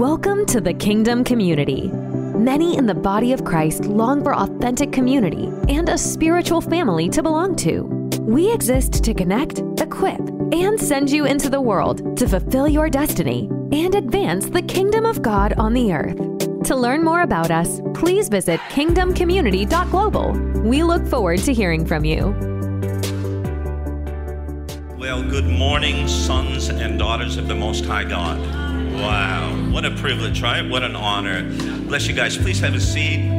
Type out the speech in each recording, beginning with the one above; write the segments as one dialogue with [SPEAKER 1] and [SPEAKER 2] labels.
[SPEAKER 1] Welcome to the Kingdom Community. Many in the body of Christ long for authentic community and a spiritual family to belong to. We exist to connect, equip, and send you into the world to fulfill your destiny and advance the kingdom of God on the earth. To learn more about us, please visit kingdomcommunity.global. We look forward to hearing from you.
[SPEAKER 2] Well, good morning, sons and daughters of the Most High God. Wow, what a privilege, right? What an honor. Bless you guys. Please have a seat.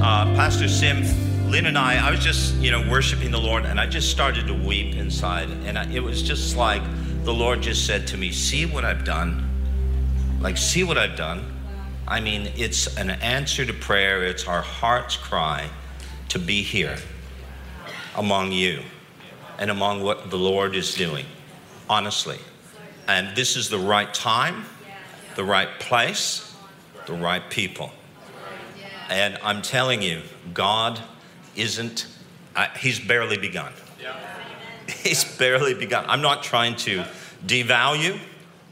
[SPEAKER 2] Uh, Pastor Sim, Lynn, and I, I was just, you know, worshiping the Lord, and I just started to weep inside. And I, it was just like the Lord just said to me, See what I've done? Like, see what I've done? I mean, it's an answer to prayer, it's our heart's cry to be here among you and among what the Lord is doing, honestly. And this is the right time the right place, the right people. And I'm telling you, God isn't, uh, He's barely begun. He's barely begun. I'm not trying to devalue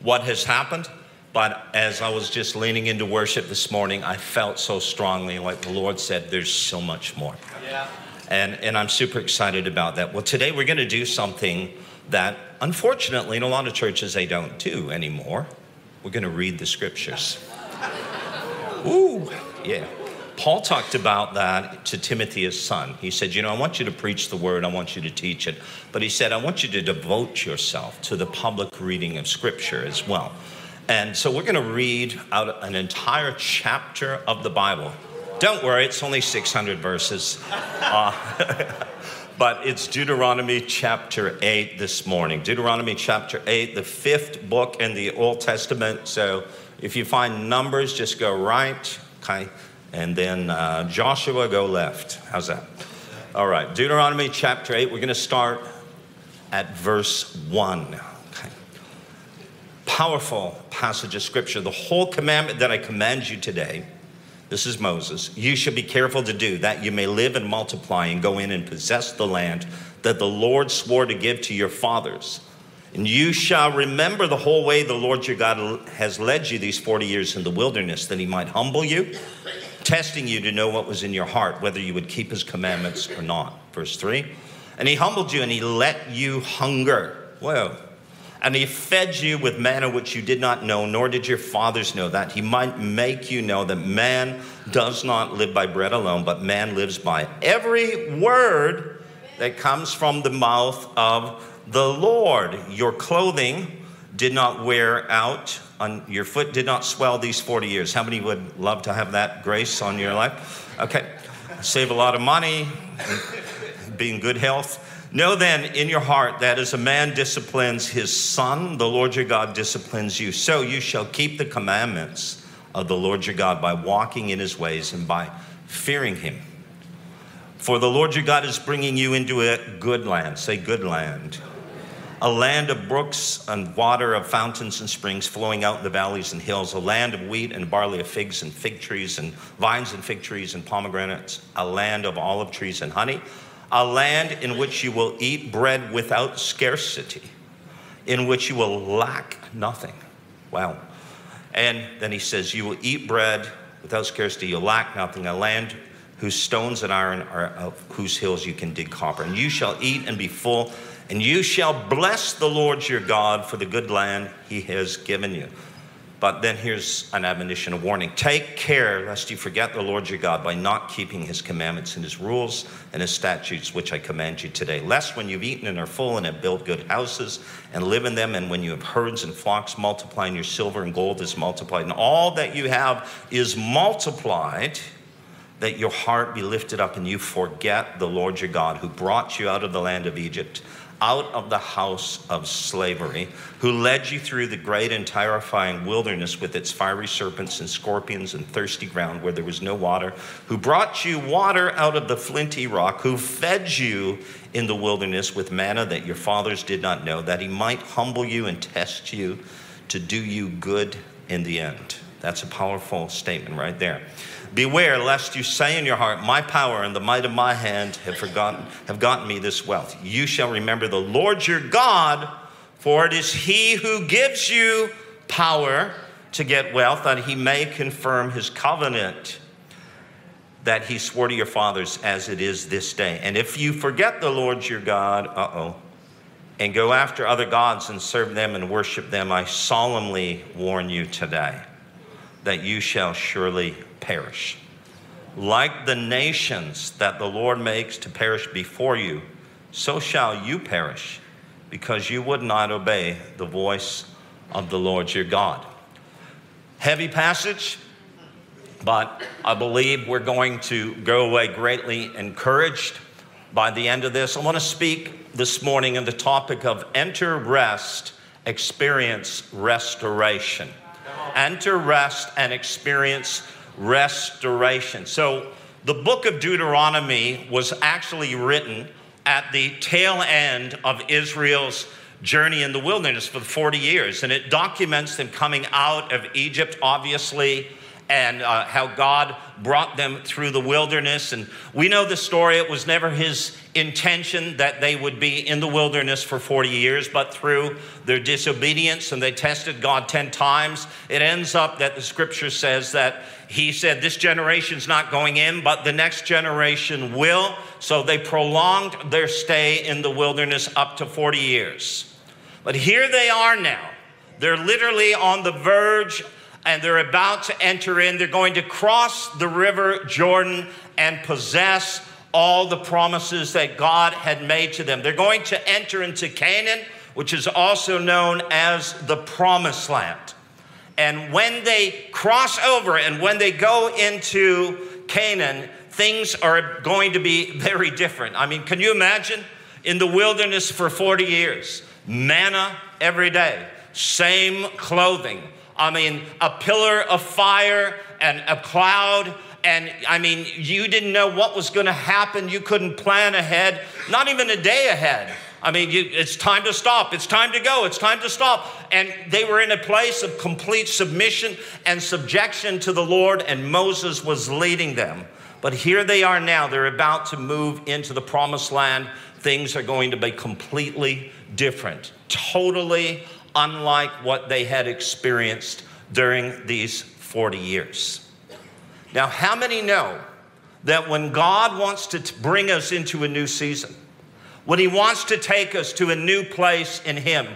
[SPEAKER 2] what has happened, but as I was just leaning into worship this morning, I felt so strongly like the Lord said, there's so much more. Yeah. And, and I'm super excited about that. Well, today we're going to do something that unfortunately in a lot of churches they don't do anymore. We're going to read the scriptures. Ooh, yeah. Paul talked about that to Timothy, his son. He said, You know, I want you to preach the word, I want you to teach it. But he said, I want you to devote yourself to the public reading of scripture as well. And so we're going to read out an entire chapter of the Bible. Don't worry, it's only 600 verses. Uh, but it's Deuteronomy chapter 8 this morning. Deuteronomy chapter 8, the fifth book in the Old Testament. So if you find numbers, just go right, okay? And then uh, Joshua, go left. How's that? All right, Deuteronomy chapter 8, we're going to start at verse 1. Okay. Powerful passage of scripture. The whole commandment that I command you today this is Moses. You should be careful to do that you may live and multiply and go in and possess the land that the Lord swore to give to your fathers. And you shall remember the whole way the Lord your God has led you these 40 years in the wilderness, that he might humble you, testing you to know what was in your heart, whether you would keep his commandments or not. Verse 3 And he humbled you and he let you hunger. Well, and he fed you with manna which you did not know, nor did your fathers know that. He might make you know that man does not live by bread alone, but man lives by every word that comes from the mouth of the Lord. Your clothing did not wear out, on your foot did not swell these 40 years. How many would love to have that grace on your life? Okay. Save a lot of money, be in good health. Know then in your heart that as a man disciplines his son, the Lord your God disciplines you. So you shall keep the commandments of the Lord your God by walking in his ways and by fearing him. For the Lord your God is bringing you into a good land. Say, good land. A land of brooks and water, of fountains and springs flowing out in the valleys and hills, a land of wheat and barley, of figs and fig trees, and vines and fig trees and pomegranates, a land of olive trees and honey a land in which you will eat bread without scarcity, in which you will lack nothing. Wow. And then he says, You will eat bread without scarcity, you'll lack nothing, a land whose stones and iron are of whose hills you can dig copper. And you shall eat and be full, and you shall bless the Lord your God for the good land he has given you. But then here's an admonition, a warning. Take care lest you forget the Lord your God by not keeping his commandments and his rules and his statutes, which I command you today. Lest when you've eaten and are full and have built good houses and live in them, and when you have herds and flocks multiply, and your silver and gold is multiplied, and all that you have is multiplied, that your heart be lifted up and you forget the Lord your God who brought you out of the land of Egypt out of the house of slavery, who led you through the great and terrifying wilderness with its fiery serpents and scorpions and thirsty ground where there was no water, who brought you water out of the flinty rock, who fed you in the wilderness with manna that your fathers did not know, that he might humble you and test you to do you good in the end. That's a powerful statement right there. Beware lest you say in your heart, My power and the might of my hand have forgotten, have gotten me this wealth. You shall remember the Lord your God, for it is he who gives you power to get wealth, that he may confirm his covenant that he swore to your fathers as it is this day. And if you forget the Lord your God, uh oh, and go after other gods and serve them and worship them, I solemnly warn you today that you shall surely perish. Like the nations that the Lord makes to perish before you, so shall you perish, because you would not obey the voice of the Lord your God. Heavy passage, but I believe we're going to go away greatly encouraged by the end of this. I want to speak this morning on the topic of enter rest, experience restoration. Enter rest and experience restoration. So, the book of Deuteronomy was actually written at the tail end of Israel's journey in the wilderness for 40 years, and it documents them coming out of Egypt, obviously and uh, how God brought them through the wilderness. And we know the story. It was never his intention that they would be in the wilderness for 40 years, but through their disobedience and they tested God 10 times, it ends up that the scripture says that he said, This generation's not going in, but the next generation will. So they prolonged their stay in the wilderness up to 40 years. But here they are now. They're literally on the verge and they're about to enter in. They're going to cross the river Jordan and possess all the promises that God had made to them. They're going to enter into Canaan, which is also known as the promised land. And when they cross over and when they go into Canaan, things are going to be very different. I mean, can you imagine in the wilderness for 40 years, manna every day, same clothing, I mean, a pillar of fire and a cloud. And I mean, you didn't know what was going to happen. You couldn't plan ahead, not even a day ahead. I mean, you, it's time to stop. It's time to go. It's time to stop. And they were in a place of complete submission and subjection to the Lord, and Moses was leading them. But here they are now. They're about to move into the promised land. Things are going to be completely different, totally unlike what they had experienced during these 40 years. Now, how many know that when God wants to bring us into a new season, when He wants to take us to a new place in Him,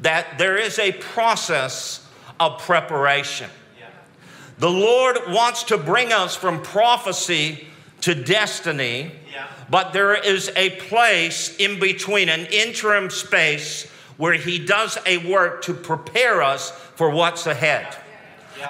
[SPEAKER 2] that there is a process of preparation? The Lord wants to bring us from prophecy to destiny, yeah. but there is a place in between, an interim space where he does a work to prepare us for what's ahead.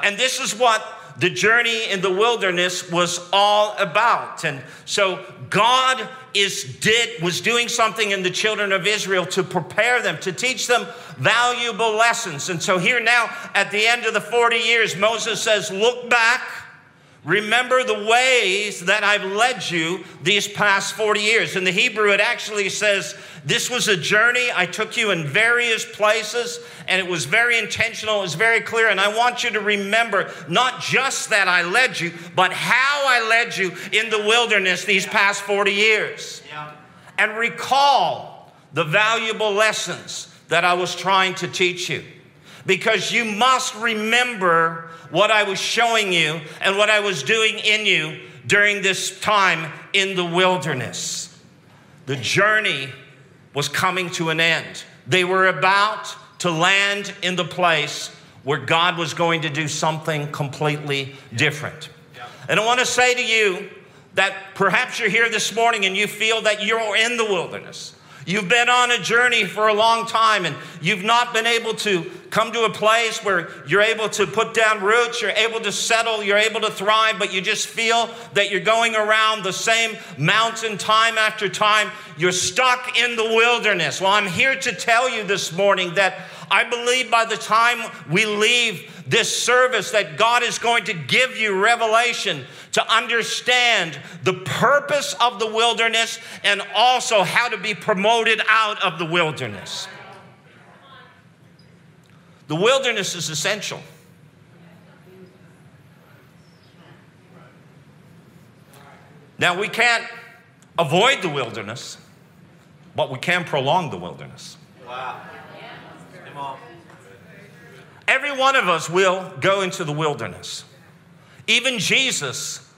[SPEAKER 2] And this is what the journey in the wilderness was all about. And so God is did was doing something in the children of Israel to prepare them, to teach them valuable lessons. And so here now at the end of the 40 years Moses says, "Look back Remember the ways that I've led you these past 40 years. In the Hebrew, it actually says, This was a journey. I took you in various places, and it was very intentional. It was very clear. And I want you to remember not just that I led you, but how I led you in the wilderness these past 40 years. Yeah. And recall the valuable lessons that I was trying to teach you. Because you must remember what I was showing you and what I was doing in you during this time in the wilderness. The journey was coming to an end. They were about to land in the place where God was going to do something completely different. And I want to say to you that perhaps you're here this morning and you feel that you're in the wilderness. You've been on a journey for a long time and you've not been able to come to a place where you're able to put down roots, you're able to settle, you're able to thrive, but you just feel that you're going around the same mountain time after time. You're stuck in the wilderness. Well, I'm here to tell you this morning that I believe by the time we leave this service that God is going to give you revelation to understand the purpose of the wilderness and also how to be promoted out of the wilderness. The wilderness is essential. Now, we can't avoid the wilderness, but we can prolong the wilderness. Wow. Every one of us will go into the wilderness. Even Jesus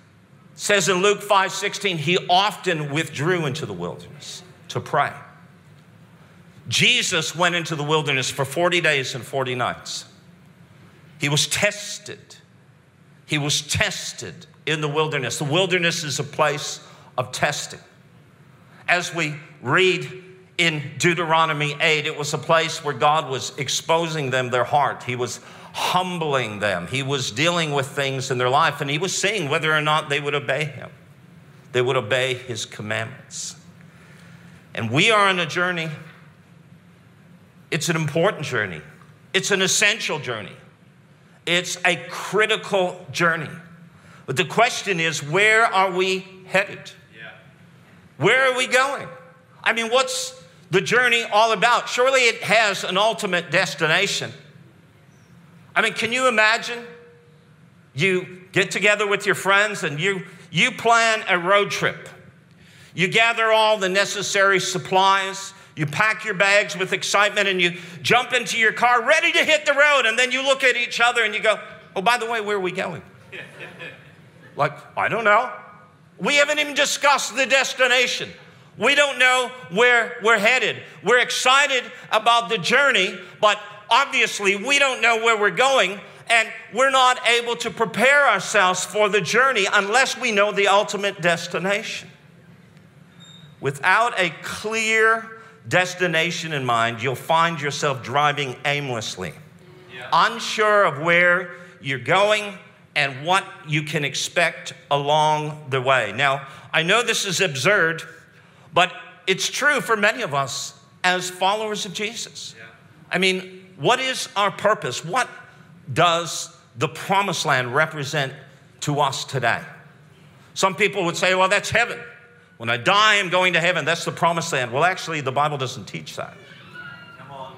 [SPEAKER 2] says in Luke 5 16, he often withdrew into the wilderness to pray. Jesus went into the wilderness for 40 days and 40 nights. He was tested. He was tested in the wilderness. The wilderness is a place of testing. As we read in Deuteronomy 8, it was a place where God was exposing them their heart. He was humbling them. He was dealing with things in their life, and He was seeing whether or not they would obey Him. They would obey His commandments. And we are on a journey. It's an important journey, it's an essential journey, it's a critical journey. But the question is, where are we headed? Yeah. Where are we going? I mean, what's the journey all about? Surely it has an ultimate destination. I mean, can you imagine? You get together with your friends and you, you plan a road trip. You gather all the necessary supplies. You pack your bags with excitement and you jump into your car ready to hit the road. And then you look at each other and you go, Oh, by the way, where are we going? like, I don't know. We haven't even discussed the destination. We don't know where we're headed. We're excited about the journey, but obviously we don't know where we're going, and we're not able to prepare ourselves for the journey unless we know the ultimate destination. Without a clear destination in mind, you'll find yourself driving aimlessly, yeah. unsure of where you're going and what you can expect along the way. Now, I know this is absurd but it's true for many of us as followers of Jesus. Yeah. I mean, what is our purpose? What does the promised land represent to us today? Some people would say, well, that's heaven. When I die, I'm going to heaven. That's the promised land. Well, actually, the Bible doesn't teach that. Come on.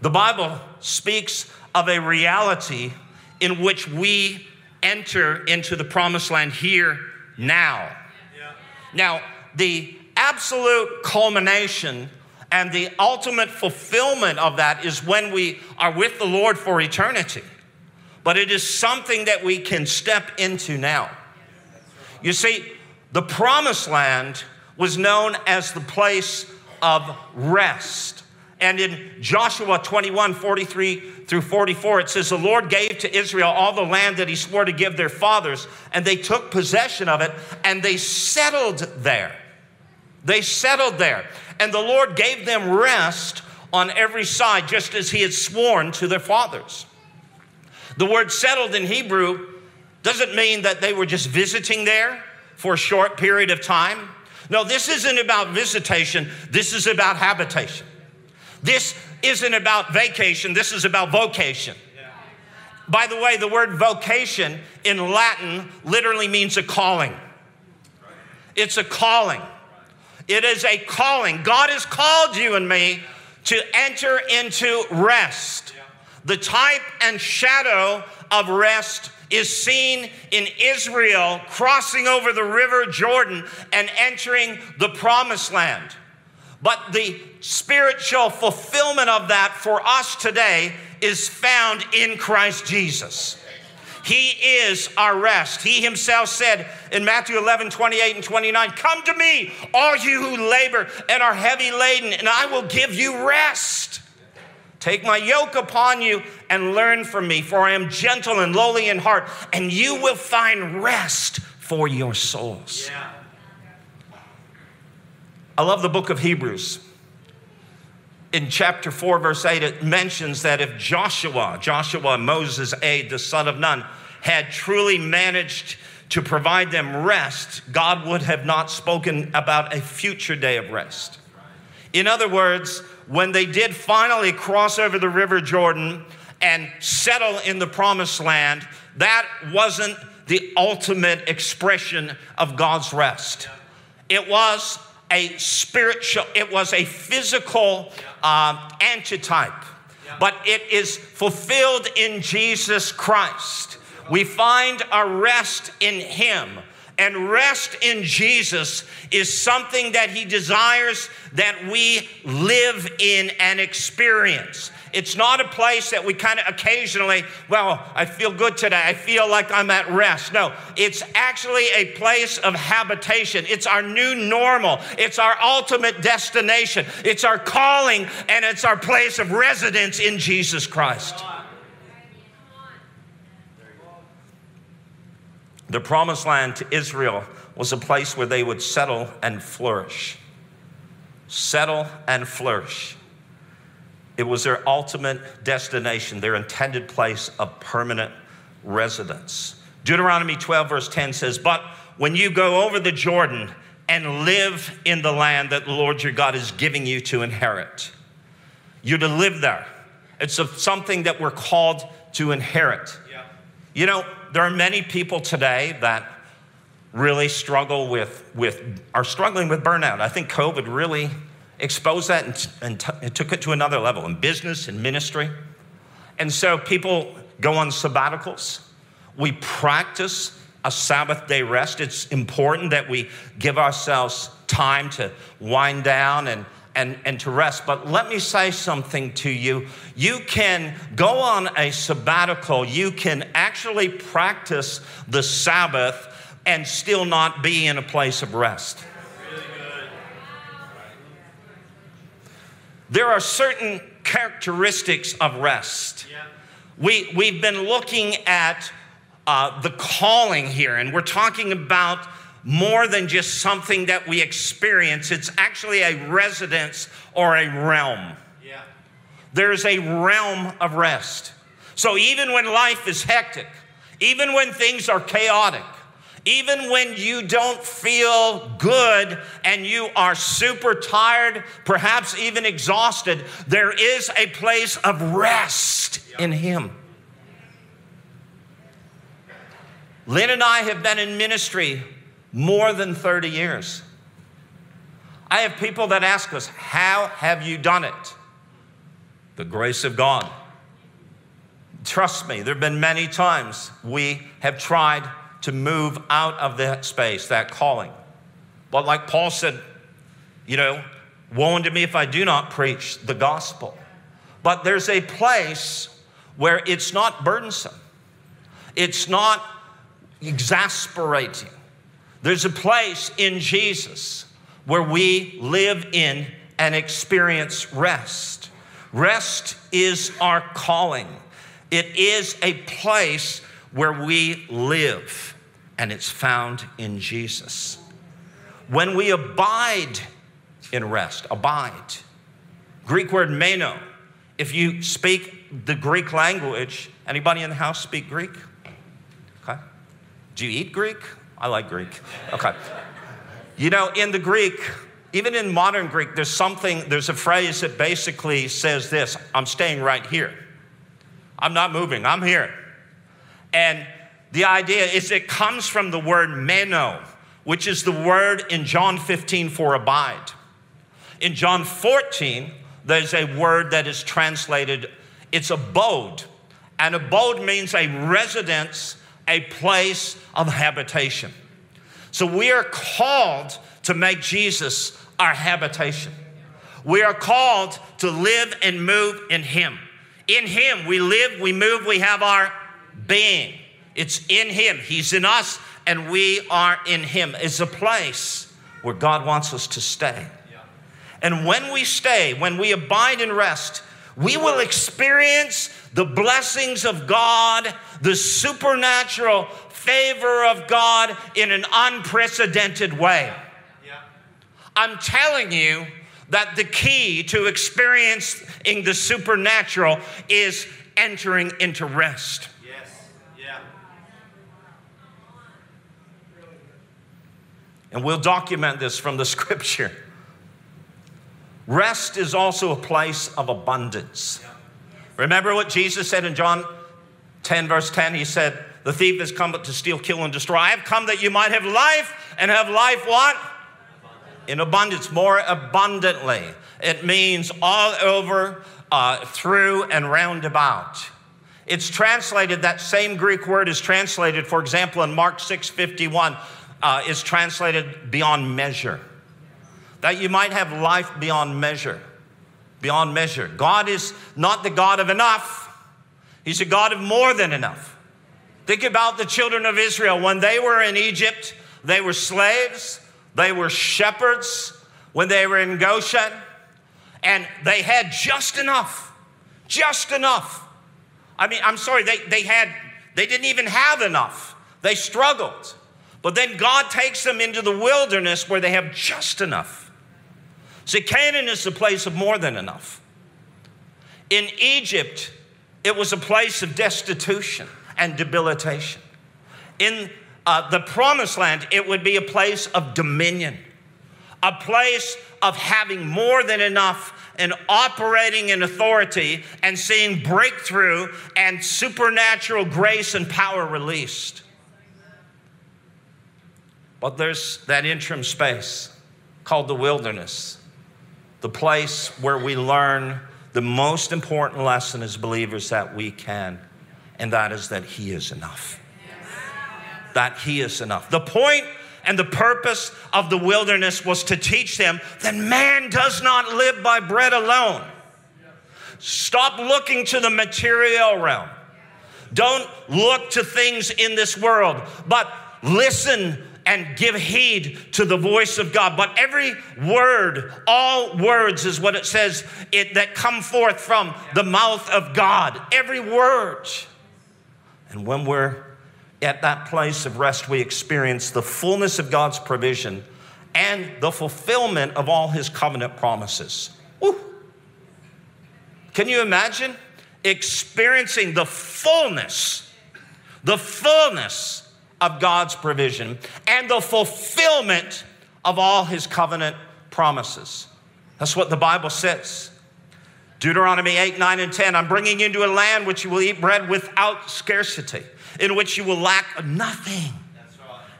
[SPEAKER 2] The Bible speaks of a reality in which we enter into the promised land here now. Yeah. Now, the absolute culmination and the ultimate fulfillment of that is when we are with the Lord for eternity. But it is something that we can step into now. You see, the promised land was known as the place of rest. And in Joshua 21 43 through 44, it says, The Lord gave to Israel all the land that he swore to give their fathers, and they took possession of it, and they settled there. They settled there, and the Lord gave them rest on every side, just as He had sworn to their fathers. The word settled in Hebrew doesn't mean that they were just visiting there for a short period of time. No, this isn't about visitation, this is about habitation. This isn't about vacation, this is about vocation. By the way, the word vocation in Latin literally means a calling. It's a calling. It is a calling. God has called you and me to enter into rest. The type and shadow of rest is seen in Israel crossing over the river Jordan and entering the promised land. But the spiritual fulfillment of that for us today is found in Christ Jesus. He is our rest. He himself said in Matthew 11, 28 and 29, Come to me, all you who labor and are heavy laden, and I will give you rest. Take my yoke upon you and learn from me, for I am gentle and lowly in heart, and you will find rest for your souls. Yeah. I love the book of Hebrews in chapter 4, verse 8, it mentions that if Joshua, Joshua, Moses' aide, the son of Nun, had truly managed to provide them rest, God would have not spoken about a future day of rest. In other words, when they did finally cross over the River Jordan and settle in the promised land, that wasn't the ultimate expression of God's rest. It was a spiritual, it was a physical um, antitype, but it is fulfilled in Jesus Christ. We find a rest in Him. And rest in Jesus is something that He desires that we live in and experience. It's not a place that we kind of occasionally, well, I feel good today. I feel like I'm at rest. No, it's actually a place of habitation. It's our new normal. It's our ultimate destination. It's our calling and it's our place of residence in Jesus Christ. The promised land to Israel was a place where they would settle and flourish. Settle and flourish. It was their ultimate destination, their intended place of permanent residence. Deuteronomy 12, verse 10 says, But when you go over the Jordan and live in the land that the Lord your God is giving you to inherit, you're to live there. It's something that we're called to inherit. Yeah. You know, there are many people today that really struggle with, with are struggling with burnout. I think COVID really exposed that and, and t- it took it to another level in business and ministry. And so people go on sabbaticals. We practice a Sabbath day rest. It's important that we give ourselves time to wind down and and, and to rest. But let me say something to you. You can go on a sabbatical, you can actually practice the Sabbath and still not be in a place of rest. There are certain characteristics of rest. We, we've been looking at uh, the calling here, and we're talking about more than just something that we experience. It's actually a residence or a realm. Yeah. There's a realm of rest. So even when life is hectic, even when things are chaotic, even when you don't feel good and you are super tired, perhaps even exhausted, there is a place of rest in Him. Lynn and I have been in ministry more than 30 years. I have people that ask us, How have you done it? The grace of God. Trust me, there have been many times we have tried to move out of that space, that calling. But like Paul said, you know, woe unto me if I do not preach the gospel. But there's a place where it's not burdensome, it's not exasperating, there's a place in Jesus where we live in and experience rest. Rest is our calling. It is a place where we live, and it's found in Jesus. When we abide in rest, abide. Greek word meno. If you speak the Greek language, anybody in the house speak Greek? Okay. Do you eat Greek? I like Greek. Okay. You know, in the Greek, even in modern Greek, there's something, there's a phrase that basically says this I'm staying right here. I'm not moving, I'm here. And the idea is it comes from the word meno, which is the word in John 15 for abide. In John 14, there's a word that is translated, it's abode. And abode means a residence a place of habitation. So we are called to make Jesus our habitation. We are called to live and move in Him. In Him, we live, we move, we have our being. It's in Him. He's in us, and we are in Him. It's a place where God wants us to stay. And when we stay, when we abide and rest, we will experience the blessings of God, the supernatural favor of God in an unprecedented way. I'm telling you that the key to experiencing the supernatural is entering into rest. Yes. Yeah. And we'll document this from the scripture. Rest is also a place of abundance. Remember what Jesus said in John 10, verse 10? He said, The thief has come but to steal, kill, and destroy. I have come that you might have life and have life what? In abundance, more abundantly. It means all over, uh, through, and round about. It's translated, that same Greek word is translated, for example, in Mark 6 51, uh, is translated beyond measure that you might have life beyond measure. beyond measure. God is not the God of enough, He's a God of more than enough. Think about the children of Israel. When they were in Egypt, they were slaves, they were shepherds. When they were in Goshen, and they had just enough, just enough. I mean, I'm sorry, they, they had, they didn't even have enough. They struggled. But then God takes them into the wilderness where they have just enough. See, Canaan is the place of more than enough. In Egypt, it was a place of destitution and debilitation. In uh, the promised land, it would be a place of dominion, a place of having more than enough and operating in authority and seeing breakthrough and supernatural grace and power released. But there's that interim space called the wilderness, the place where we learn the most important lesson as believers that we can, and that is that He is enough. That He is enough. The point and the purpose of the wilderness was to teach them that man does not live by bread alone. Stop looking to the material realm. Don't look to things in this world, but listen and give heed to the voice of God. But every word, all words is what it says it, that come forth from the mouth of God. Every word. And when we're at that place of rest, we experience the fullness of God's provision and the fulfillment of all his covenant promises. Woo. Can you imagine experiencing the fullness, the fullness of God's provision and the fulfillment of all his covenant promises. That's what the Bible says. Deuteronomy 8, 9, and 10 I'm bringing you into a land which you will eat bread without scarcity, in which you will lack nothing.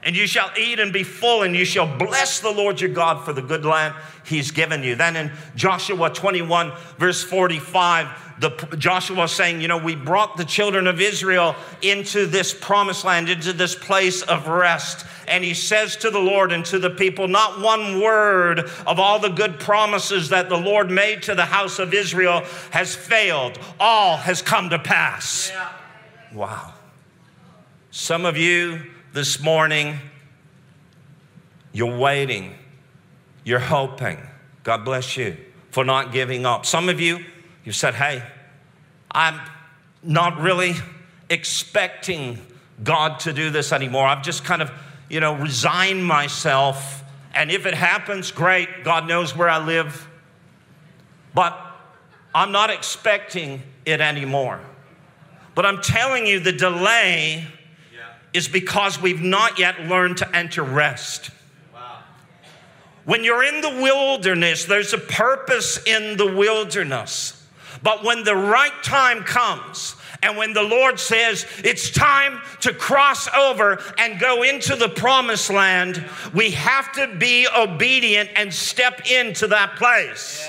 [SPEAKER 2] And you shall eat and be full, and you shall bless the Lord your God for the good land he's given you. Then in Joshua 21, verse 45, the, Joshua saying, You know, we brought the children of Israel into this promised land, into this place of rest. And he says to the Lord and to the people, Not one word of all the good promises that the Lord made to the house of Israel has failed. All has come to pass. Yeah. Wow. Some of you this morning, you're waiting, you're hoping. God bless you for not giving up. Some of you, you said, Hey, I'm not really expecting God to do this anymore. I've just kind of, you know, resigned myself. And if it happens, great. God knows where I live. But I'm not expecting it anymore. But I'm telling you, the delay yeah. is because we've not yet learned to enter rest. Wow. When you're in the wilderness, there's a purpose in the wilderness. But when the right time comes, and when the Lord says it's time to cross over and go into the promised land, we have to be obedient and step into that place.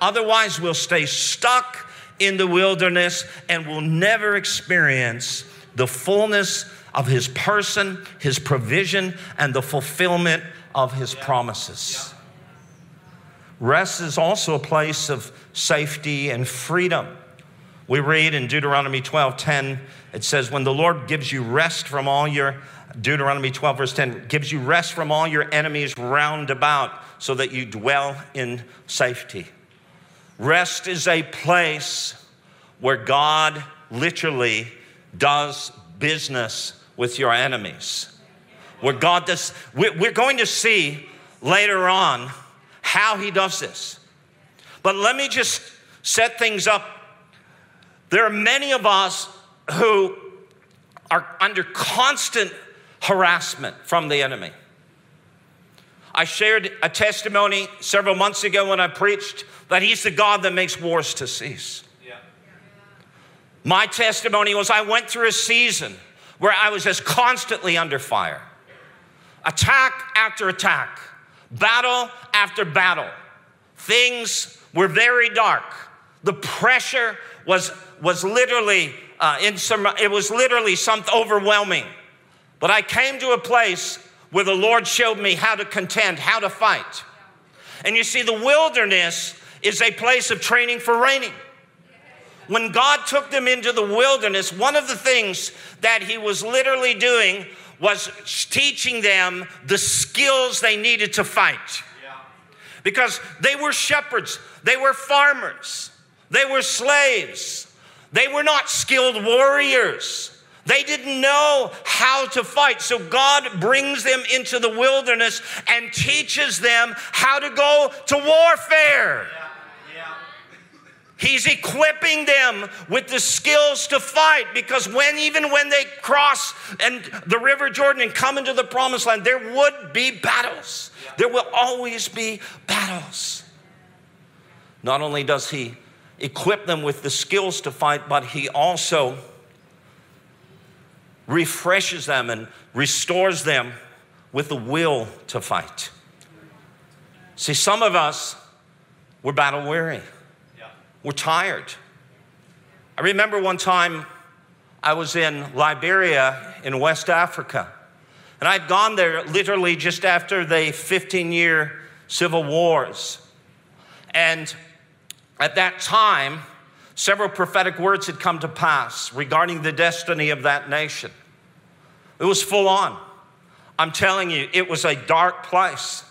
[SPEAKER 2] Otherwise, we'll stay stuck in the wilderness and we'll never experience the fullness of His person, His provision, and the fulfillment of His promises. Rest is also a place of safety and freedom. We read in Deuteronomy 12 10, it says, When the Lord gives you rest from all your, Deuteronomy 12, verse 10, gives you rest from all your enemies round about so that you dwell in safety. Rest is a place where God literally does business with your enemies. Where God does, we're going to see later on how he does this. But let me just set things up. There are many of us who are under constant harassment from the enemy. I shared a testimony several months ago when I preached that he's the God that makes wars to cease. My testimony was I went through a season where I was just constantly under fire, attack after attack battle after battle. Things were very dark. The pressure was, was literally, uh, it was literally something overwhelming. But I came to a place where the Lord showed me how to contend, how to fight. And you see, the wilderness is a place of training for reigning. When God took them into the wilderness, one of the things that He was literally doing was teaching them the skills they needed to fight. Because they were shepherds, they were farmers, they were slaves, they were not skilled warriors. They didn't know how to fight. So God brings them into the wilderness and teaches them how to go to warfare. He's equipping them with the skills to fight because when even when they cross and the river Jordan and come into the promised land, there would be battles. There will always be battles. Not only does he equip them with the skills to fight, but he also refreshes them and restores them with the will to fight. See, some of us, we're battle weary, we're tired. I remember one time I was in Liberia in West Africa, and I'd gone there literally just after the 15 year civil wars. And at that time, several prophetic words had come to pass regarding the destiny of that nation. It was full on. I'm telling you, it was a dark place.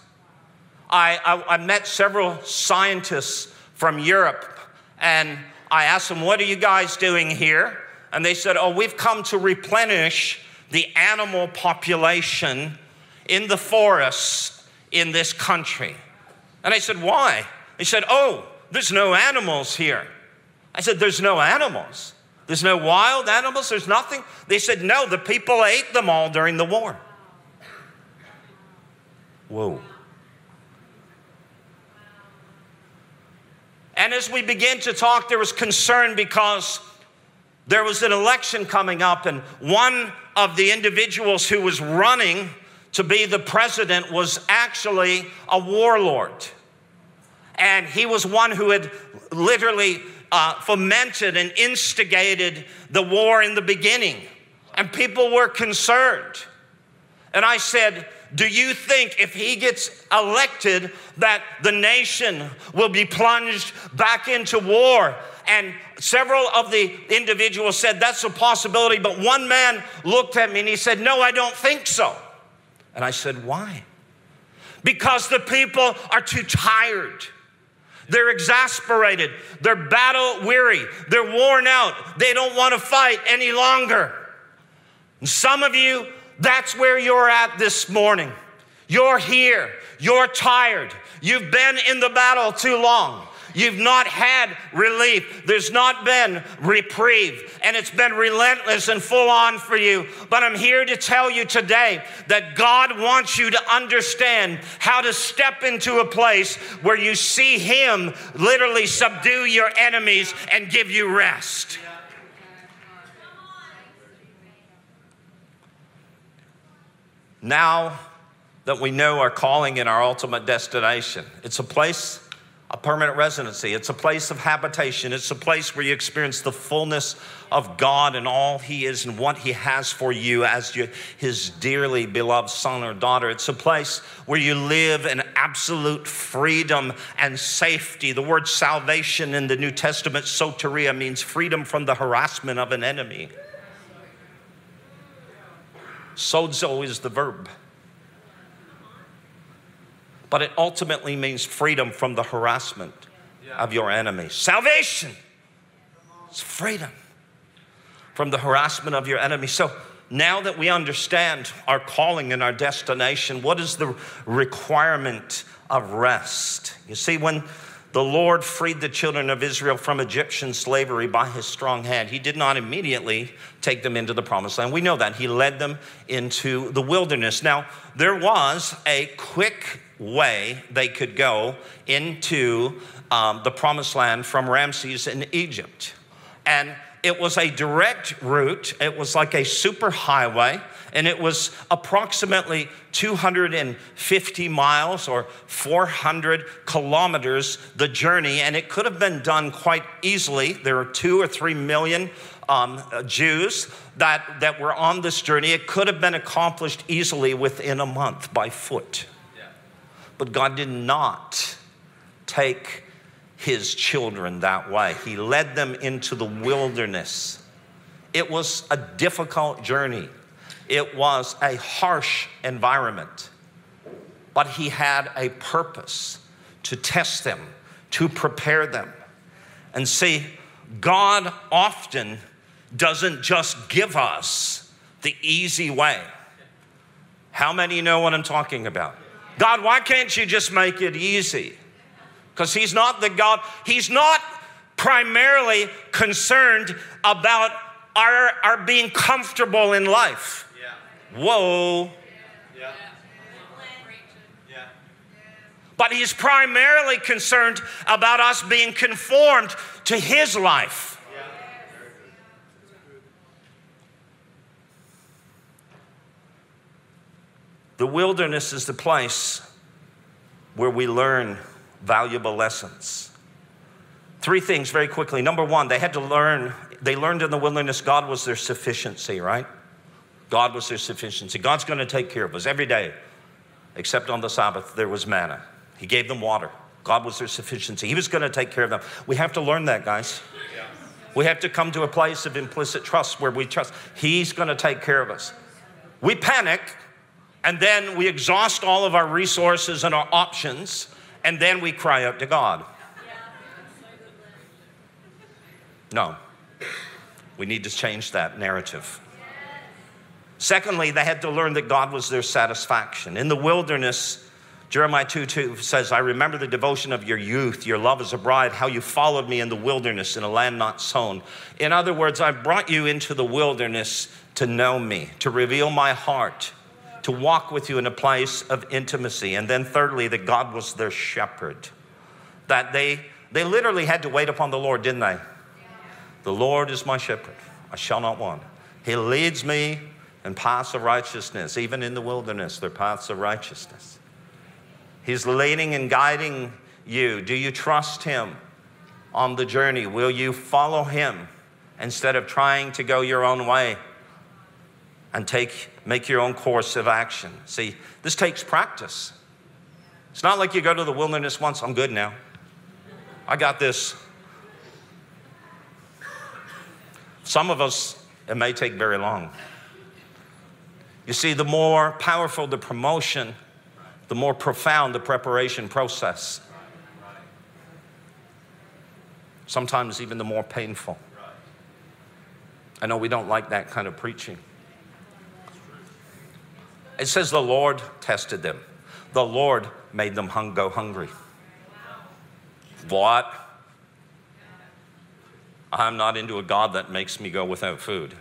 [SPEAKER 2] I, I, I met several scientists from Europe and I asked them, What are you guys doing here? And they said, Oh, we've come to replenish the animal population in the forests in this country. And I said, Why? They said, Oh, there's no animals here. I said, There's no animals. There's no wild animals. There's nothing. They said, No, the people ate them all during the war. Whoa. And as we began to talk, there was concern because there was an election coming up, and one of the individuals who was running to be the president was actually a warlord. And he was one who had literally uh, fomented and instigated the war in the beginning. And people were concerned. And I said, do you think if he gets elected that the nation will be plunged back into war? And several of the individuals said that's a possibility, but one man looked at me and he said, No, I don't think so. And I said, Why? Because the people are too tired. They're exasperated. They're battle weary. They're worn out. They don't want to fight any longer. And some of you, that's where you're at this morning. You're here. You're tired. You've been in the battle too long. You've not had relief. There's not been reprieve. And it's been relentless and full on for you. But I'm here to tell you today that God wants you to understand how to step into a place where you see Him literally subdue your enemies and give you rest. Now that we know our calling and our ultimate destination, it's a place, a permanent residency. It's a place of habitation. It's a place where you experience the fullness of God and all He is and what He has for you as you, His dearly beloved son or daughter. It's a place where you live in absolute freedom and safety. The word salvation in the New Testament, soteria, means freedom from the harassment of an enemy. Sozo is the verb. But it ultimately means freedom from the harassment of your enemies. Salvation is freedom from the harassment of your enemies. So now that we understand our calling and our destination, what is the requirement of rest? You see, when the Lord freed the children of Israel from Egyptian slavery by his strong hand. He did not immediately take them into the promised land. We know that. He led them into the wilderness. Now, there was a quick way they could go into um, the promised land from Ramses in Egypt. And it was a direct route, it was like a super highway, and it was approximately 250 miles or 400 kilometers the journey, and it could have been done quite easily. There are two or three million um, Jews that, that were on this journey. It could have been accomplished easily within a month by foot. But God did not take his children that way. He led them into the wilderness. It was a difficult journey, it was a harsh environment, but he had a purpose to test them, to prepare them. And see, God often doesn't just give us the easy way. How many know what I'm talking about? God, why can't you just make it easy? Because He's not the God, He's not primarily concerned about our, our being comfortable in life. Whoa. Yeah. Yeah. But He's primarily concerned about us being conformed to His life. The wilderness is the place where we learn valuable lessons. Three things very quickly. Number one, they had to learn, they learned in the wilderness God was their sufficiency, right? God was their sufficiency. God's going to take care of us every day, except on the Sabbath, there was manna. He gave them water. God was their sufficiency. He was going to take care of them. We have to learn that, guys. We have to come to a place of implicit trust where we trust He's going to take care of us. We panic and then we exhaust all of our resources and our options, and then we cry out to God. No, we need to change that narrative. Secondly, they had to learn that God was their satisfaction. In the wilderness, Jeremiah 2 2 says, I remember the devotion of your youth, your love as a bride, how you followed me in the wilderness in a land not sown. In other words, I brought you into the wilderness to know me, to reveal my heart to walk with you in a place of intimacy. And then, thirdly, that God was their shepherd. That they, they literally had to wait upon the Lord, didn't they? The Lord is my shepherd, I shall not want. He leads me in paths of righteousness, even in the wilderness, they're paths of righteousness. He's leading and guiding you. Do you trust Him on the journey? Will you follow Him instead of trying to go your own way? and take, make your own course of action. See, this takes practice. It's not like you go to the wilderness once, I'm good now. I got this. Some of us, it may take very long. You see, the more powerful the promotion, the more profound the preparation process. Sometimes even the more painful. I know we don't like that kind of preaching. It says the Lord tested them. The Lord made them hung, go hungry. What? I'm not into a God that makes me go without food.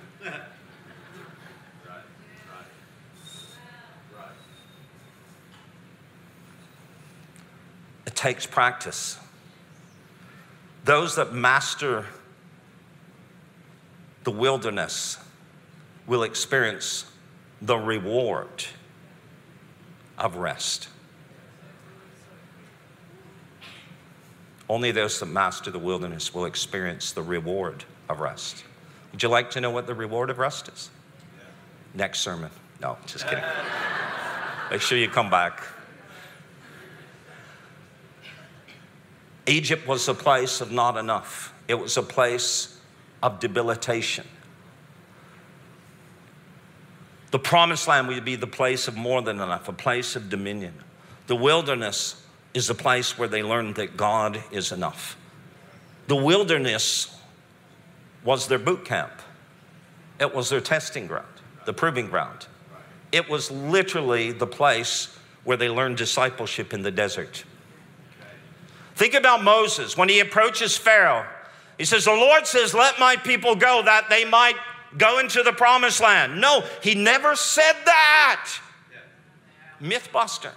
[SPEAKER 2] Takes practice. Those that master the wilderness will experience the reward of rest. Only those that master the wilderness will experience the reward of rest. Would you like to know what the reward of rest is? Next sermon. No, just kidding. Make sure you come back. Egypt was a place of not enough, it was a place of debilitation. The promised land would be the place of more than enough, a place of dominion. The wilderness is the place where they learned that God is enough. The wilderness was their boot camp, it was their testing ground, the proving ground. It was literally the place where they learned discipleship in the desert. Think about Moses when he approaches Pharaoh. He says, The Lord says, Let my people go that they might go into the promised land. No, he never said that. Mythbuster.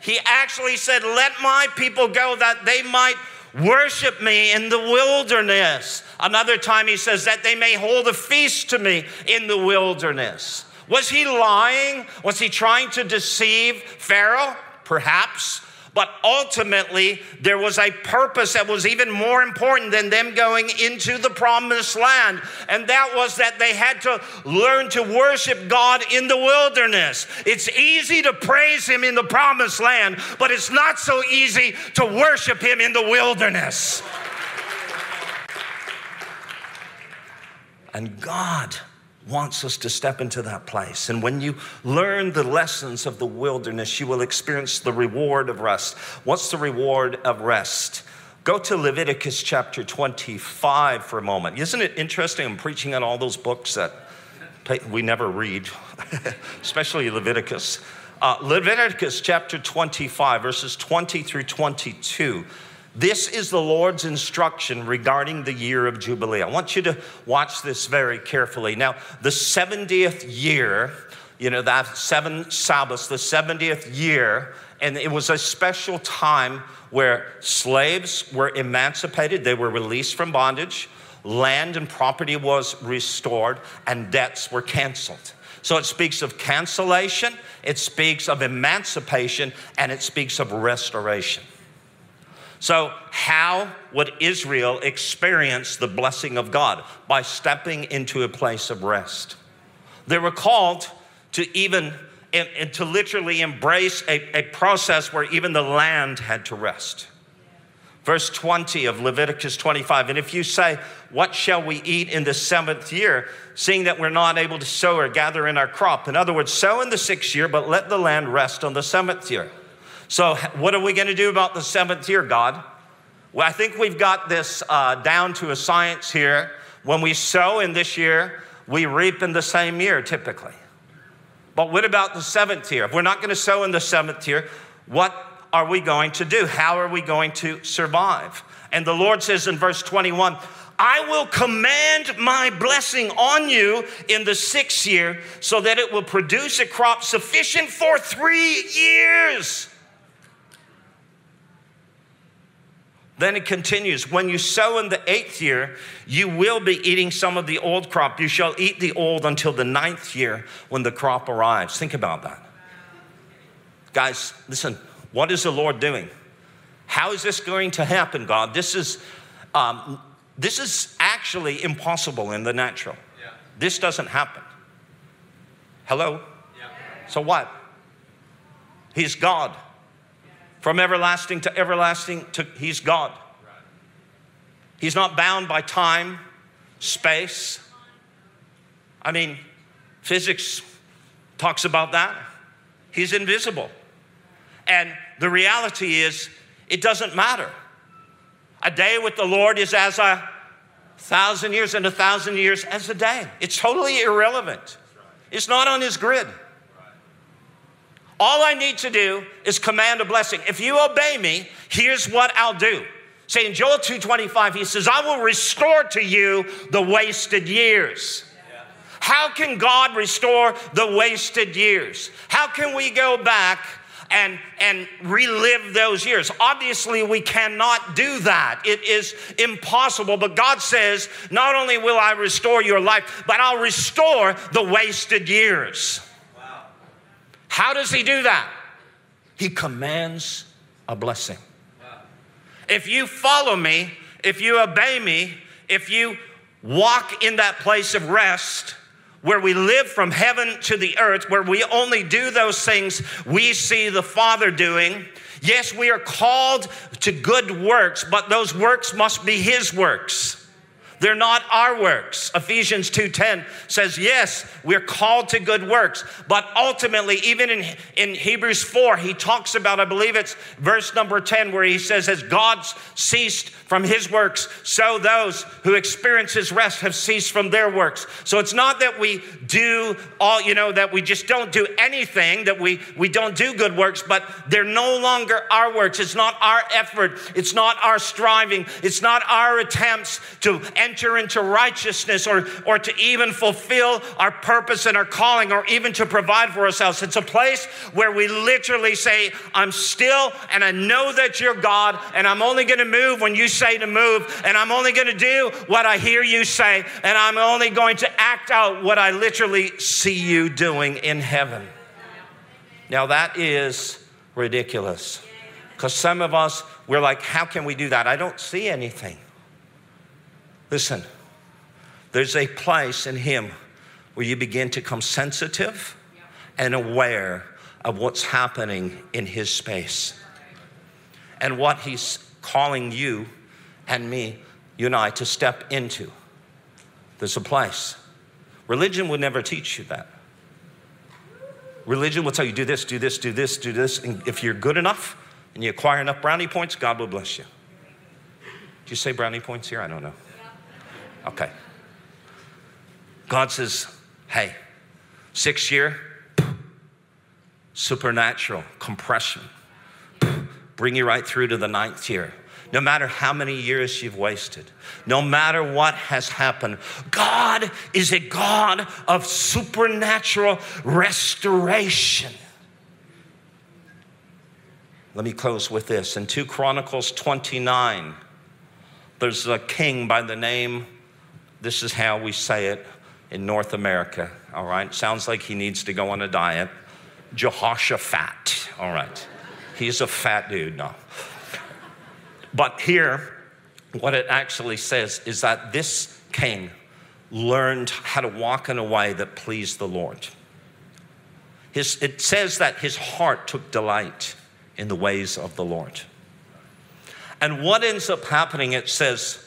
[SPEAKER 2] He actually said, Let my people go that they might worship me in the wilderness. Another time he says, That they may hold a feast to me in the wilderness. Was he lying? Was he trying to deceive Pharaoh? Perhaps. But ultimately, there was a purpose that was even more important than them going into the promised land. And that was that they had to learn to worship God in the wilderness. It's easy to praise Him in the promised land, but it's not so easy to worship Him in the wilderness. And God wants us to step into that place. And when you learn the lessons of the wilderness, you will experience the reward of rest. What's the reward of rest? Go to Leviticus chapter 25 for a moment. Isn't it interesting? I'm preaching on all those books that we never read, especially Leviticus. Uh, Leviticus chapter 25, verses 20 through 22. This is the Lord's instruction regarding the year of Jubilee. I want you to watch this very carefully. Now, the 70th year, you know, that seven Sabbaths, the 70th year, and it was a special time where slaves were emancipated, they were released from bondage, land and property was restored, and debts were canceled. So it speaks of cancellation, it speaks of emancipation, and it speaks of restoration. So, how would Israel experience the blessing of God? By stepping into a place of rest. They were called to even and, and to literally embrace a, a process where even the land had to rest. Verse 20 of Leviticus 25. And if you say, What shall we eat in the seventh year, seeing that we're not able to sow or gather in our crop? In other words, sow in the sixth year, but let the land rest on the seventh year. So, what are we going to do about the seventh year, God? Well, I think we've got this uh, down to a science here. When we sow in this year, we reap in the same year typically. But what about the seventh year? If we're not going to sow in the seventh year, what are we going to do? How are we going to survive? And the Lord says in verse 21, I will command my blessing on you in the sixth year so that it will produce a crop sufficient for three years. Then it continues When you sow in the eighth year, you will be eating some of the old crop. You shall eat the old until the ninth year when the crop arrives. Think about that. Guys, listen, what is the Lord doing? How is this going to happen, God? This is, um, this is actually impossible in the natural. Yeah. This doesn't happen. Hello? Yeah. So what? He's God. From everlasting to everlasting, to, he's God. He's not bound by time, space. I mean, physics talks about that. He's invisible. And the reality is, it doesn't matter. A day with the Lord is as a thousand years, and a thousand years as a day. It's totally irrelevant. It's not on his grid. All I need to do is command a blessing. If you obey me, here's what I'll do. Say in Joel 2:25, he says, I will restore to you the wasted years. How can God restore the wasted years? How can we go back and, and relive those years. Obviously, we cannot do that. It is impossible. But God says, not only will I restore your life, but I'll restore the wasted years. How does he do that? He commands a blessing. If you follow me, if you obey me, if you walk in that place of rest, where we live from heaven to the earth, where we only do those things we see the Father doing. Yes, we are called to good works, but those works must be His works. They're not our works. Ephesians 2:10 says, "Yes, we're called to good works." But ultimately, even in, in Hebrews 4, he talks about, I believe it's verse number 10, where he says, As God's ceased from his works, so those who experience his rest have ceased from their works. So it's not that we do all, you know, that we just don't do anything, that we, we don't do good works, but they're no longer our works. It's not our effort, it's not our striving, it's not our attempts to enter enter into righteousness or, or to even fulfill our purpose and our calling or even to provide for ourselves. It's a place where we literally say, I'm still and I know that you're God and I'm only going to move when you say to move and I'm only going to do what I hear you say and I'm only going to act out what I literally see you doing in heaven. Now that is ridiculous Because some of us, we're like, how can we do that? I don't see anything. Listen, there's a place in Him where you begin to come sensitive and aware of what's happening in His space and what He's calling you and me, you and I, to step into. There's a place. Religion would never teach you that. Religion will tell you do this, do this, do this, do this. And if you're good enough and you acquire enough brownie points, God will bless you. Do you say brownie points here? I don't know. Okay. God says, hey, six year, supernatural compression, bring you right through to the ninth year. No matter how many years you've wasted, no matter what has happened, God is a God of supernatural restoration. Let me close with this. In 2 Chronicles 29, there's a king by the name, this is how we say it in North America, all right? Sounds like he needs to go on a diet. Jehoshaphat, all right. He's a fat dude, no. But here, what it actually says is that this king learned how to walk in a way that pleased the Lord. His, it says that his heart took delight in the ways of the Lord. And what ends up happening, it says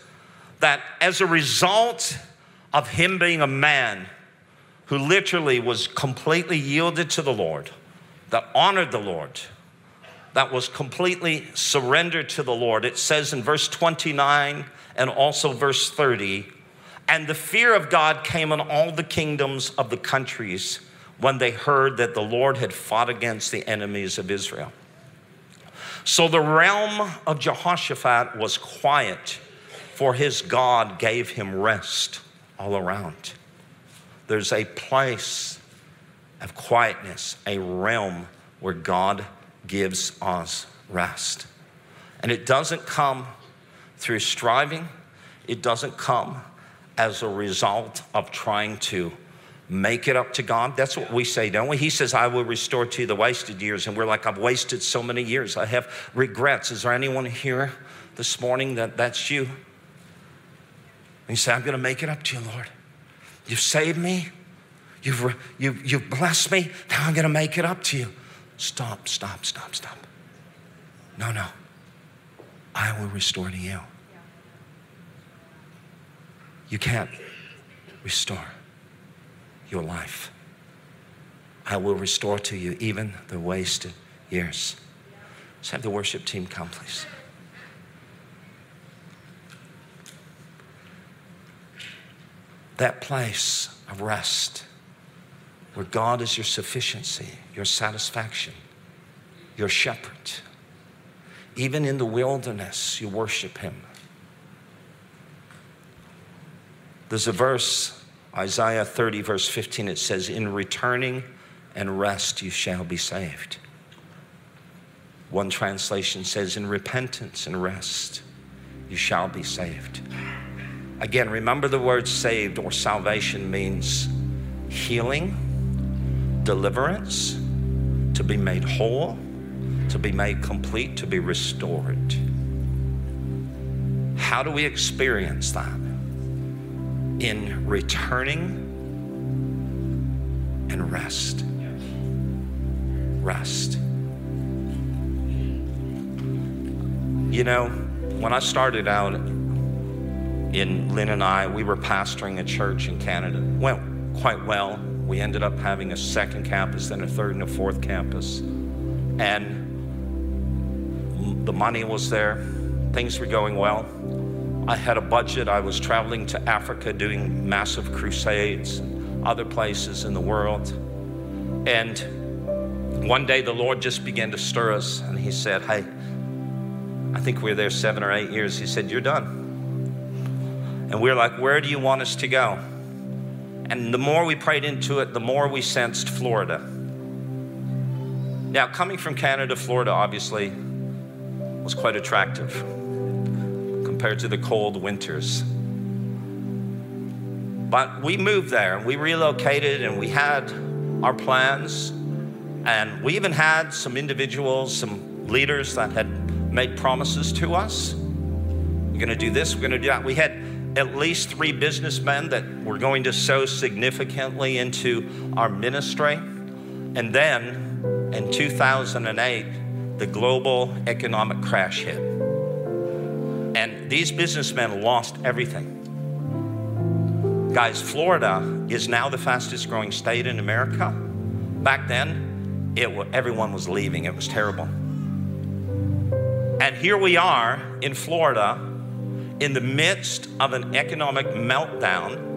[SPEAKER 2] that as a result of him being a man who literally was completely yielded to the Lord, that honored the Lord, that was completely surrendered to the Lord. It says in verse 29 and also verse 30 and the fear of God came on all the kingdoms of the countries when they heard that the Lord had fought against the enemies of Israel. So the realm of Jehoshaphat was quiet, for his God gave him rest all around. There's a place of quietness, a realm where God gives us rest. And it doesn't come through striving, it doesn't come as a result of trying to make it up to God. That's what we say, don't we? He says, I will restore to you the wasted years. And we're like, I've wasted so many years. I have regrets. Is there anyone here this morning that that's you? And you say, I'm going to make it up to you, Lord. You've saved me. You've, you've, you've blessed me. Now I'm going to make it up to you. Stop, stop, stop, stop. No, no. I will restore to you. You can't restore your life. I will restore to you even the wasted years. Let's have the worship team come, please. That place of rest where God is your sufficiency, your satisfaction, your shepherd. Even in the wilderness, you worship Him. There's a verse, Isaiah 30, verse 15, it says, In returning and rest you shall be saved. One translation says, In repentance and rest you shall be saved. Again, remember the word saved or salvation means healing, deliverance, to be made whole, to be made complete, to be restored. How do we experience that? In returning and rest. Rest. You know, when I started out in Lynn and I, we were pastoring a church in Canada. Went quite well. We ended up having a second campus, then a third and a fourth campus. And the money was there, things were going well. I had a budget. I was traveling to Africa doing massive crusades, and other places in the world. And one day the Lord just began to stir us, and He said, Hey, I think we were there seven or eight years. He said, You're done. And we we're like, Where do you want us to go? And the more we prayed into it, the more we sensed Florida. Now, coming from Canada, Florida obviously was quite attractive compared to the cold winters. But we moved there and we relocated and we had our plans. And we even had some individuals, some leaders that had made promises to us. We're going to do this, we're going to do that. We had at least three businessmen that were going to sow significantly into our ministry. And then in 2008, the global economic crash hit. And these businessmen lost everything. Guys, Florida is now the fastest growing state in America. Back then, it, everyone was leaving. It was terrible. And here we are in Florida in the midst of an economic meltdown.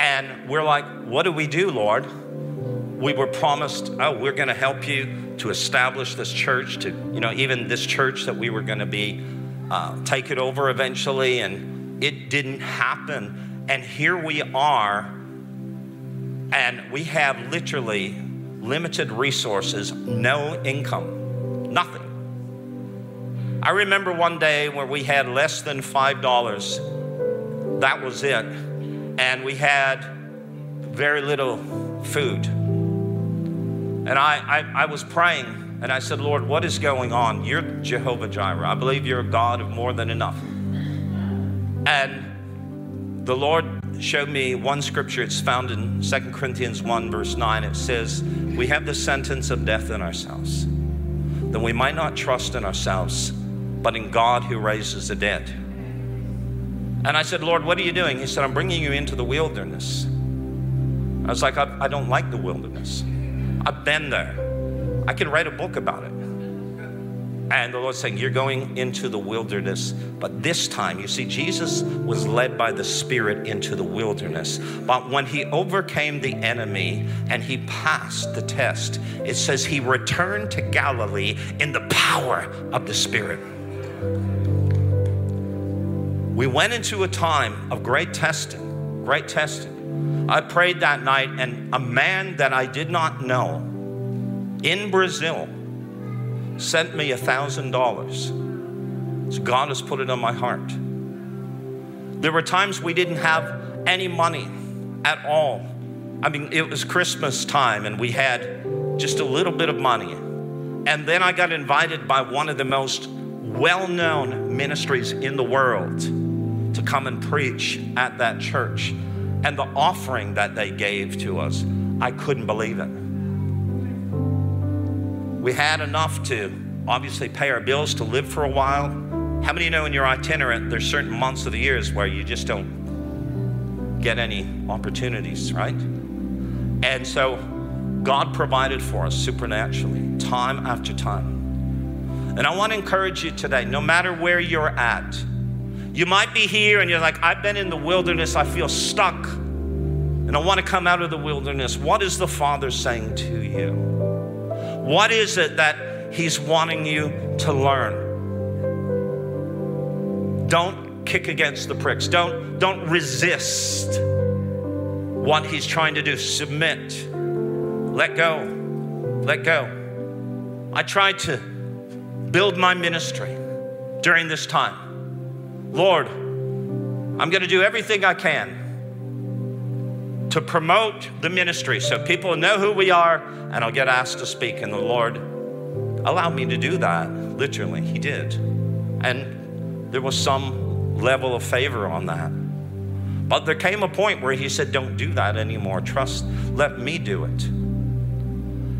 [SPEAKER 2] And we're like, what do we do, Lord? We were promised, oh, we're going to help you to establish this church, to, you know, even this church that we were going to be uh, take it over eventually. And it didn't happen. And here we are, and we have literally limited resources, no income, nothing. I remember one day where we had less than $5. That was it. And we had very little food. And I, I, I, was praying and I said, Lord, what is going on? You're Jehovah Jireh. I believe you're a God of more than enough. And the Lord showed me one scripture. It's found in 2 Corinthians 1, verse 9. It says, We have the sentence of death in ourselves. Then we might not trust in ourselves but in God who raises the dead. And I said, Lord, what are you doing? He said, I'm bringing you into the wilderness. I was like, I, I don't like the wilderness. I've been there. I can write a book about it. And the Lord's saying, You're going into the wilderness. But this time, you see, Jesus was led by the Spirit into the wilderness. But when he overcame the enemy and he passed the test, it says he returned to Galilee in the power of the Spirit. We went into a time of great testing, great testing. I prayed that night, and a man that I did not know in Brazil sent me a thousand dollars. So God has put it on my heart. There were times we didn't have any money at all. I mean, it was Christmas time, and we had just a little bit of money. And then I got invited by one of the most well known ministries in the world to come and preach at that church. And the offering that they gave to us, I couldn't believe it. We had enough to obviously pay our bills to live for a while. How many know in your itinerant there's certain months of the years where you just don't get any opportunities, right? And so God provided for us supernaturally, time after time. And I want to encourage you today, no matter where you're at, you might be here and you're like, I've been in the wilderness, I feel stuck, and I want to come out of the wilderness. What is the Father saying to you? What is it that He's wanting you to learn? Don't kick against the pricks. Don't, don't resist what He's trying to do. Submit. Let go. Let go. I tried to build my ministry during this time. Lord, I'm going to do everything I can to promote the ministry so people know who we are and I'll get asked to speak. And the Lord allowed me to do that, literally. He did. And there was some level of favor on that. But there came a point where He said, Don't do that anymore. Trust, let me do it.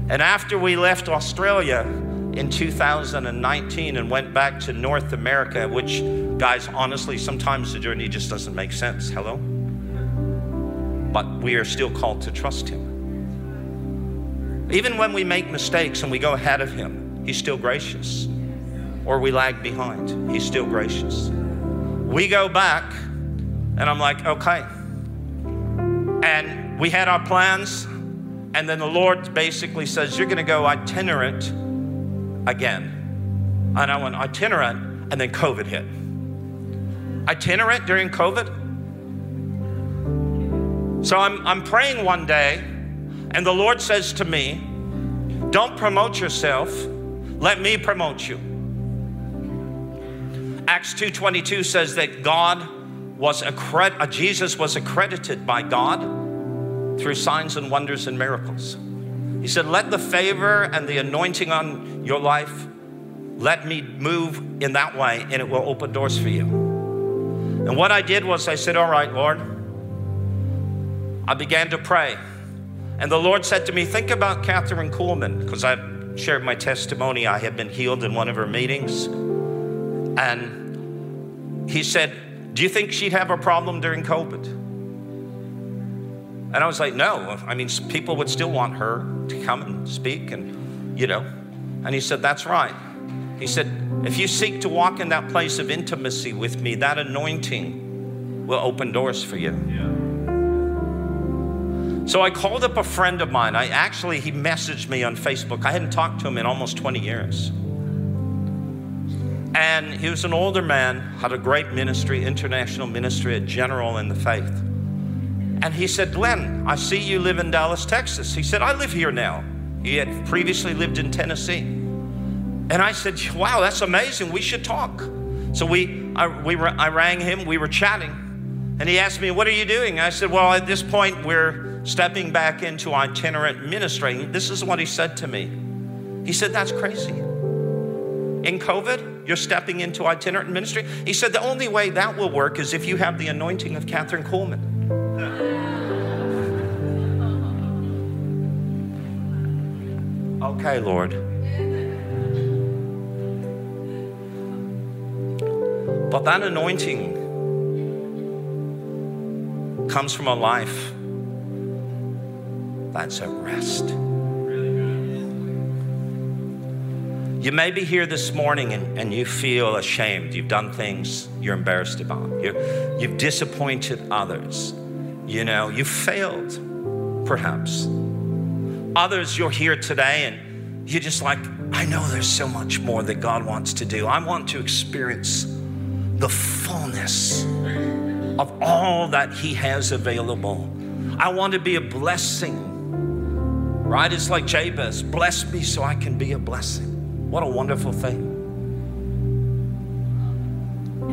[SPEAKER 2] And after we left Australia, in 2019 and went back to North America, which, guys, honestly, sometimes the journey just doesn't make sense. Hello? But we are still called to trust Him. Even when we make mistakes and we go ahead of Him, He's still gracious. Or we lag behind, He's still gracious. We go back, and I'm like, okay. And we had our plans, and then the Lord basically says, You're going to go itinerant again. And I went itinerant, and then COVID hit. Itinerant during COVID? So I'm, I'm praying one day, and the Lord says to me, Don't promote yourself, let me promote you. Acts 2:22 says that God was accred- uh, Jesus was accredited by God through signs and wonders and miracles. He said, Let the favor and the anointing on your life let me move in that way and it will open doors for you. And what I did was I said, All right, Lord. I began to pray. And the Lord said to me, Think about Kathryn Kuhlman, because I've shared my testimony. I had been healed in one of her meetings. And He said, Do you think she'd have a problem during COVID? And I was like, No. I mean, people would still want her to come and speak, and, you know. And He said, That's right. He said, If you seek to walk in that place of intimacy with me, that anointing will open doors for you. Yeah. So I called up a friend of mine. I actually, he messaged me on Facebook. I hadn't talked to him in almost 20 years. And he was an older man, had a great ministry, international ministry, a general in the faith. And he said, Glenn, I see you live in Dallas, Texas. He said, I live here now. He had previously lived in Tennessee. And I said, Wow, that's amazing. We should talk. So we, I, we were, I rang him, we were chatting, and he asked me, What are you doing? I said, Well, at this point, we're stepping back into itinerant ministry. This is what he said to me. He said, That's crazy. In COVID, you're stepping into itinerant ministry. He said, The only way that will work is if you have the anointing of Kathryn Kuhlman. Okay, Lord. But that anointing comes from a life that's at rest. You may be here this morning and, and you feel ashamed. You've done things you're embarrassed about. you you've disappointed others. You know, you failed, perhaps. Others, you're here today and you're just like, I know there's so much more that God wants to do. I want to experience the fullness of all that He has available. I want to be a blessing, right? It's like Jabez bless me so I can be a blessing. What a wonderful thing.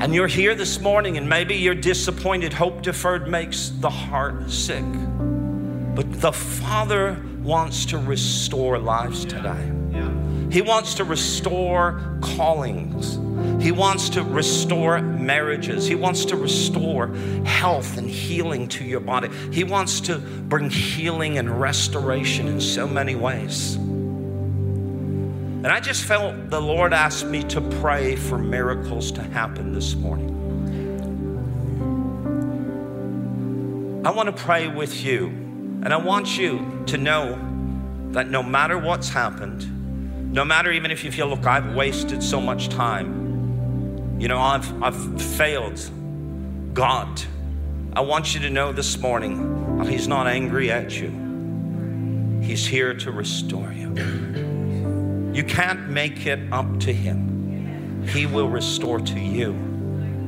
[SPEAKER 2] And you're here this morning, and maybe you're disappointed. Hope deferred makes the heart sick. But the Father wants to restore lives today. He wants to restore callings. He wants to restore marriages. He wants to restore health and healing to your body. He wants to bring healing and restoration in so many ways. And I just felt the Lord asked me to pray for miracles to happen this morning. I want to pray with you, and I want you to know that no matter what's happened, no matter even if you feel, look, I've wasted so much time, you know, I've, I've failed God. I want you to know this morning, that He's not angry at you. He's here to restore you. You can't make it up to Him. He will restore to you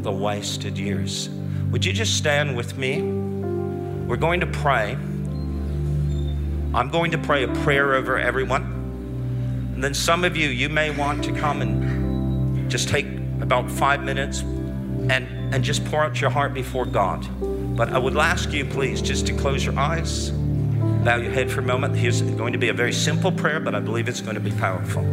[SPEAKER 2] the wasted years. Would you just stand with me? We're going to pray. I'm going to pray a prayer over everyone. And then some of you, you may want to come and just take about five minutes and, and just pour out your heart before God. But I would ask you, please, just to close your eyes, bow your head for a moment. Here's going to be a very simple prayer, but I believe it's going to be powerful.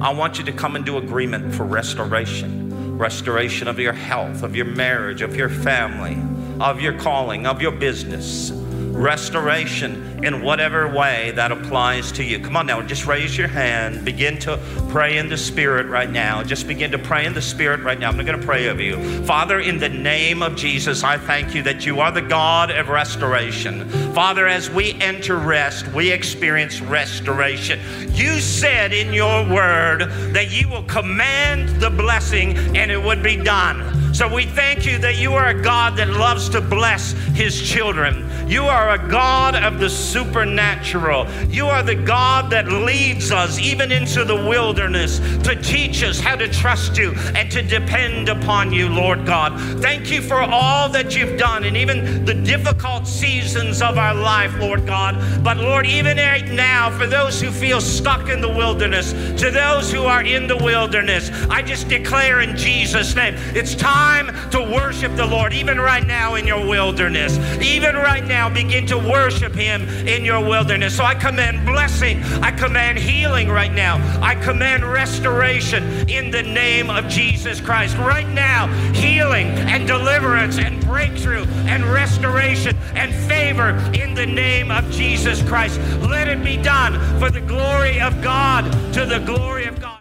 [SPEAKER 2] I want you to come into agreement for restoration restoration of your health, of your marriage, of your family, of your calling, of your business restoration in whatever way that applies to you. Come on now, just raise your hand. Begin to pray in the Spirit right now. Just begin to pray in the Spirit right now. I'm going to pray over you. Father, in the name of Jesus, I thank you that you are the God of restoration. Father, as we enter rest, we experience restoration. You said in your word that you will command the blessing and it would be done. So we thank you that you are a God that loves to bless his children. You are a God of the supernatural. You are the God that leads us even into the wilderness to teach us how to trust you and to depend upon you, Lord God. Thank you for all that you've done and even the difficult seasons of our life, Lord God. But Lord, even right now, for those who feel stuck in the wilderness, to those who are in the wilderness, I just declare in Jesus' name, it's time time to worship the Lord, even right now in your wilderness. Even right now, begin to worship Him in your wilderness. So I command blessing, I command healing right now, I command restoration in the name of Jesus Christ. Right now, healing and deliverance and breakthrough and restoration and favor in the name of Jesus Christ. Let it be done for the glory of God, to the glory of God.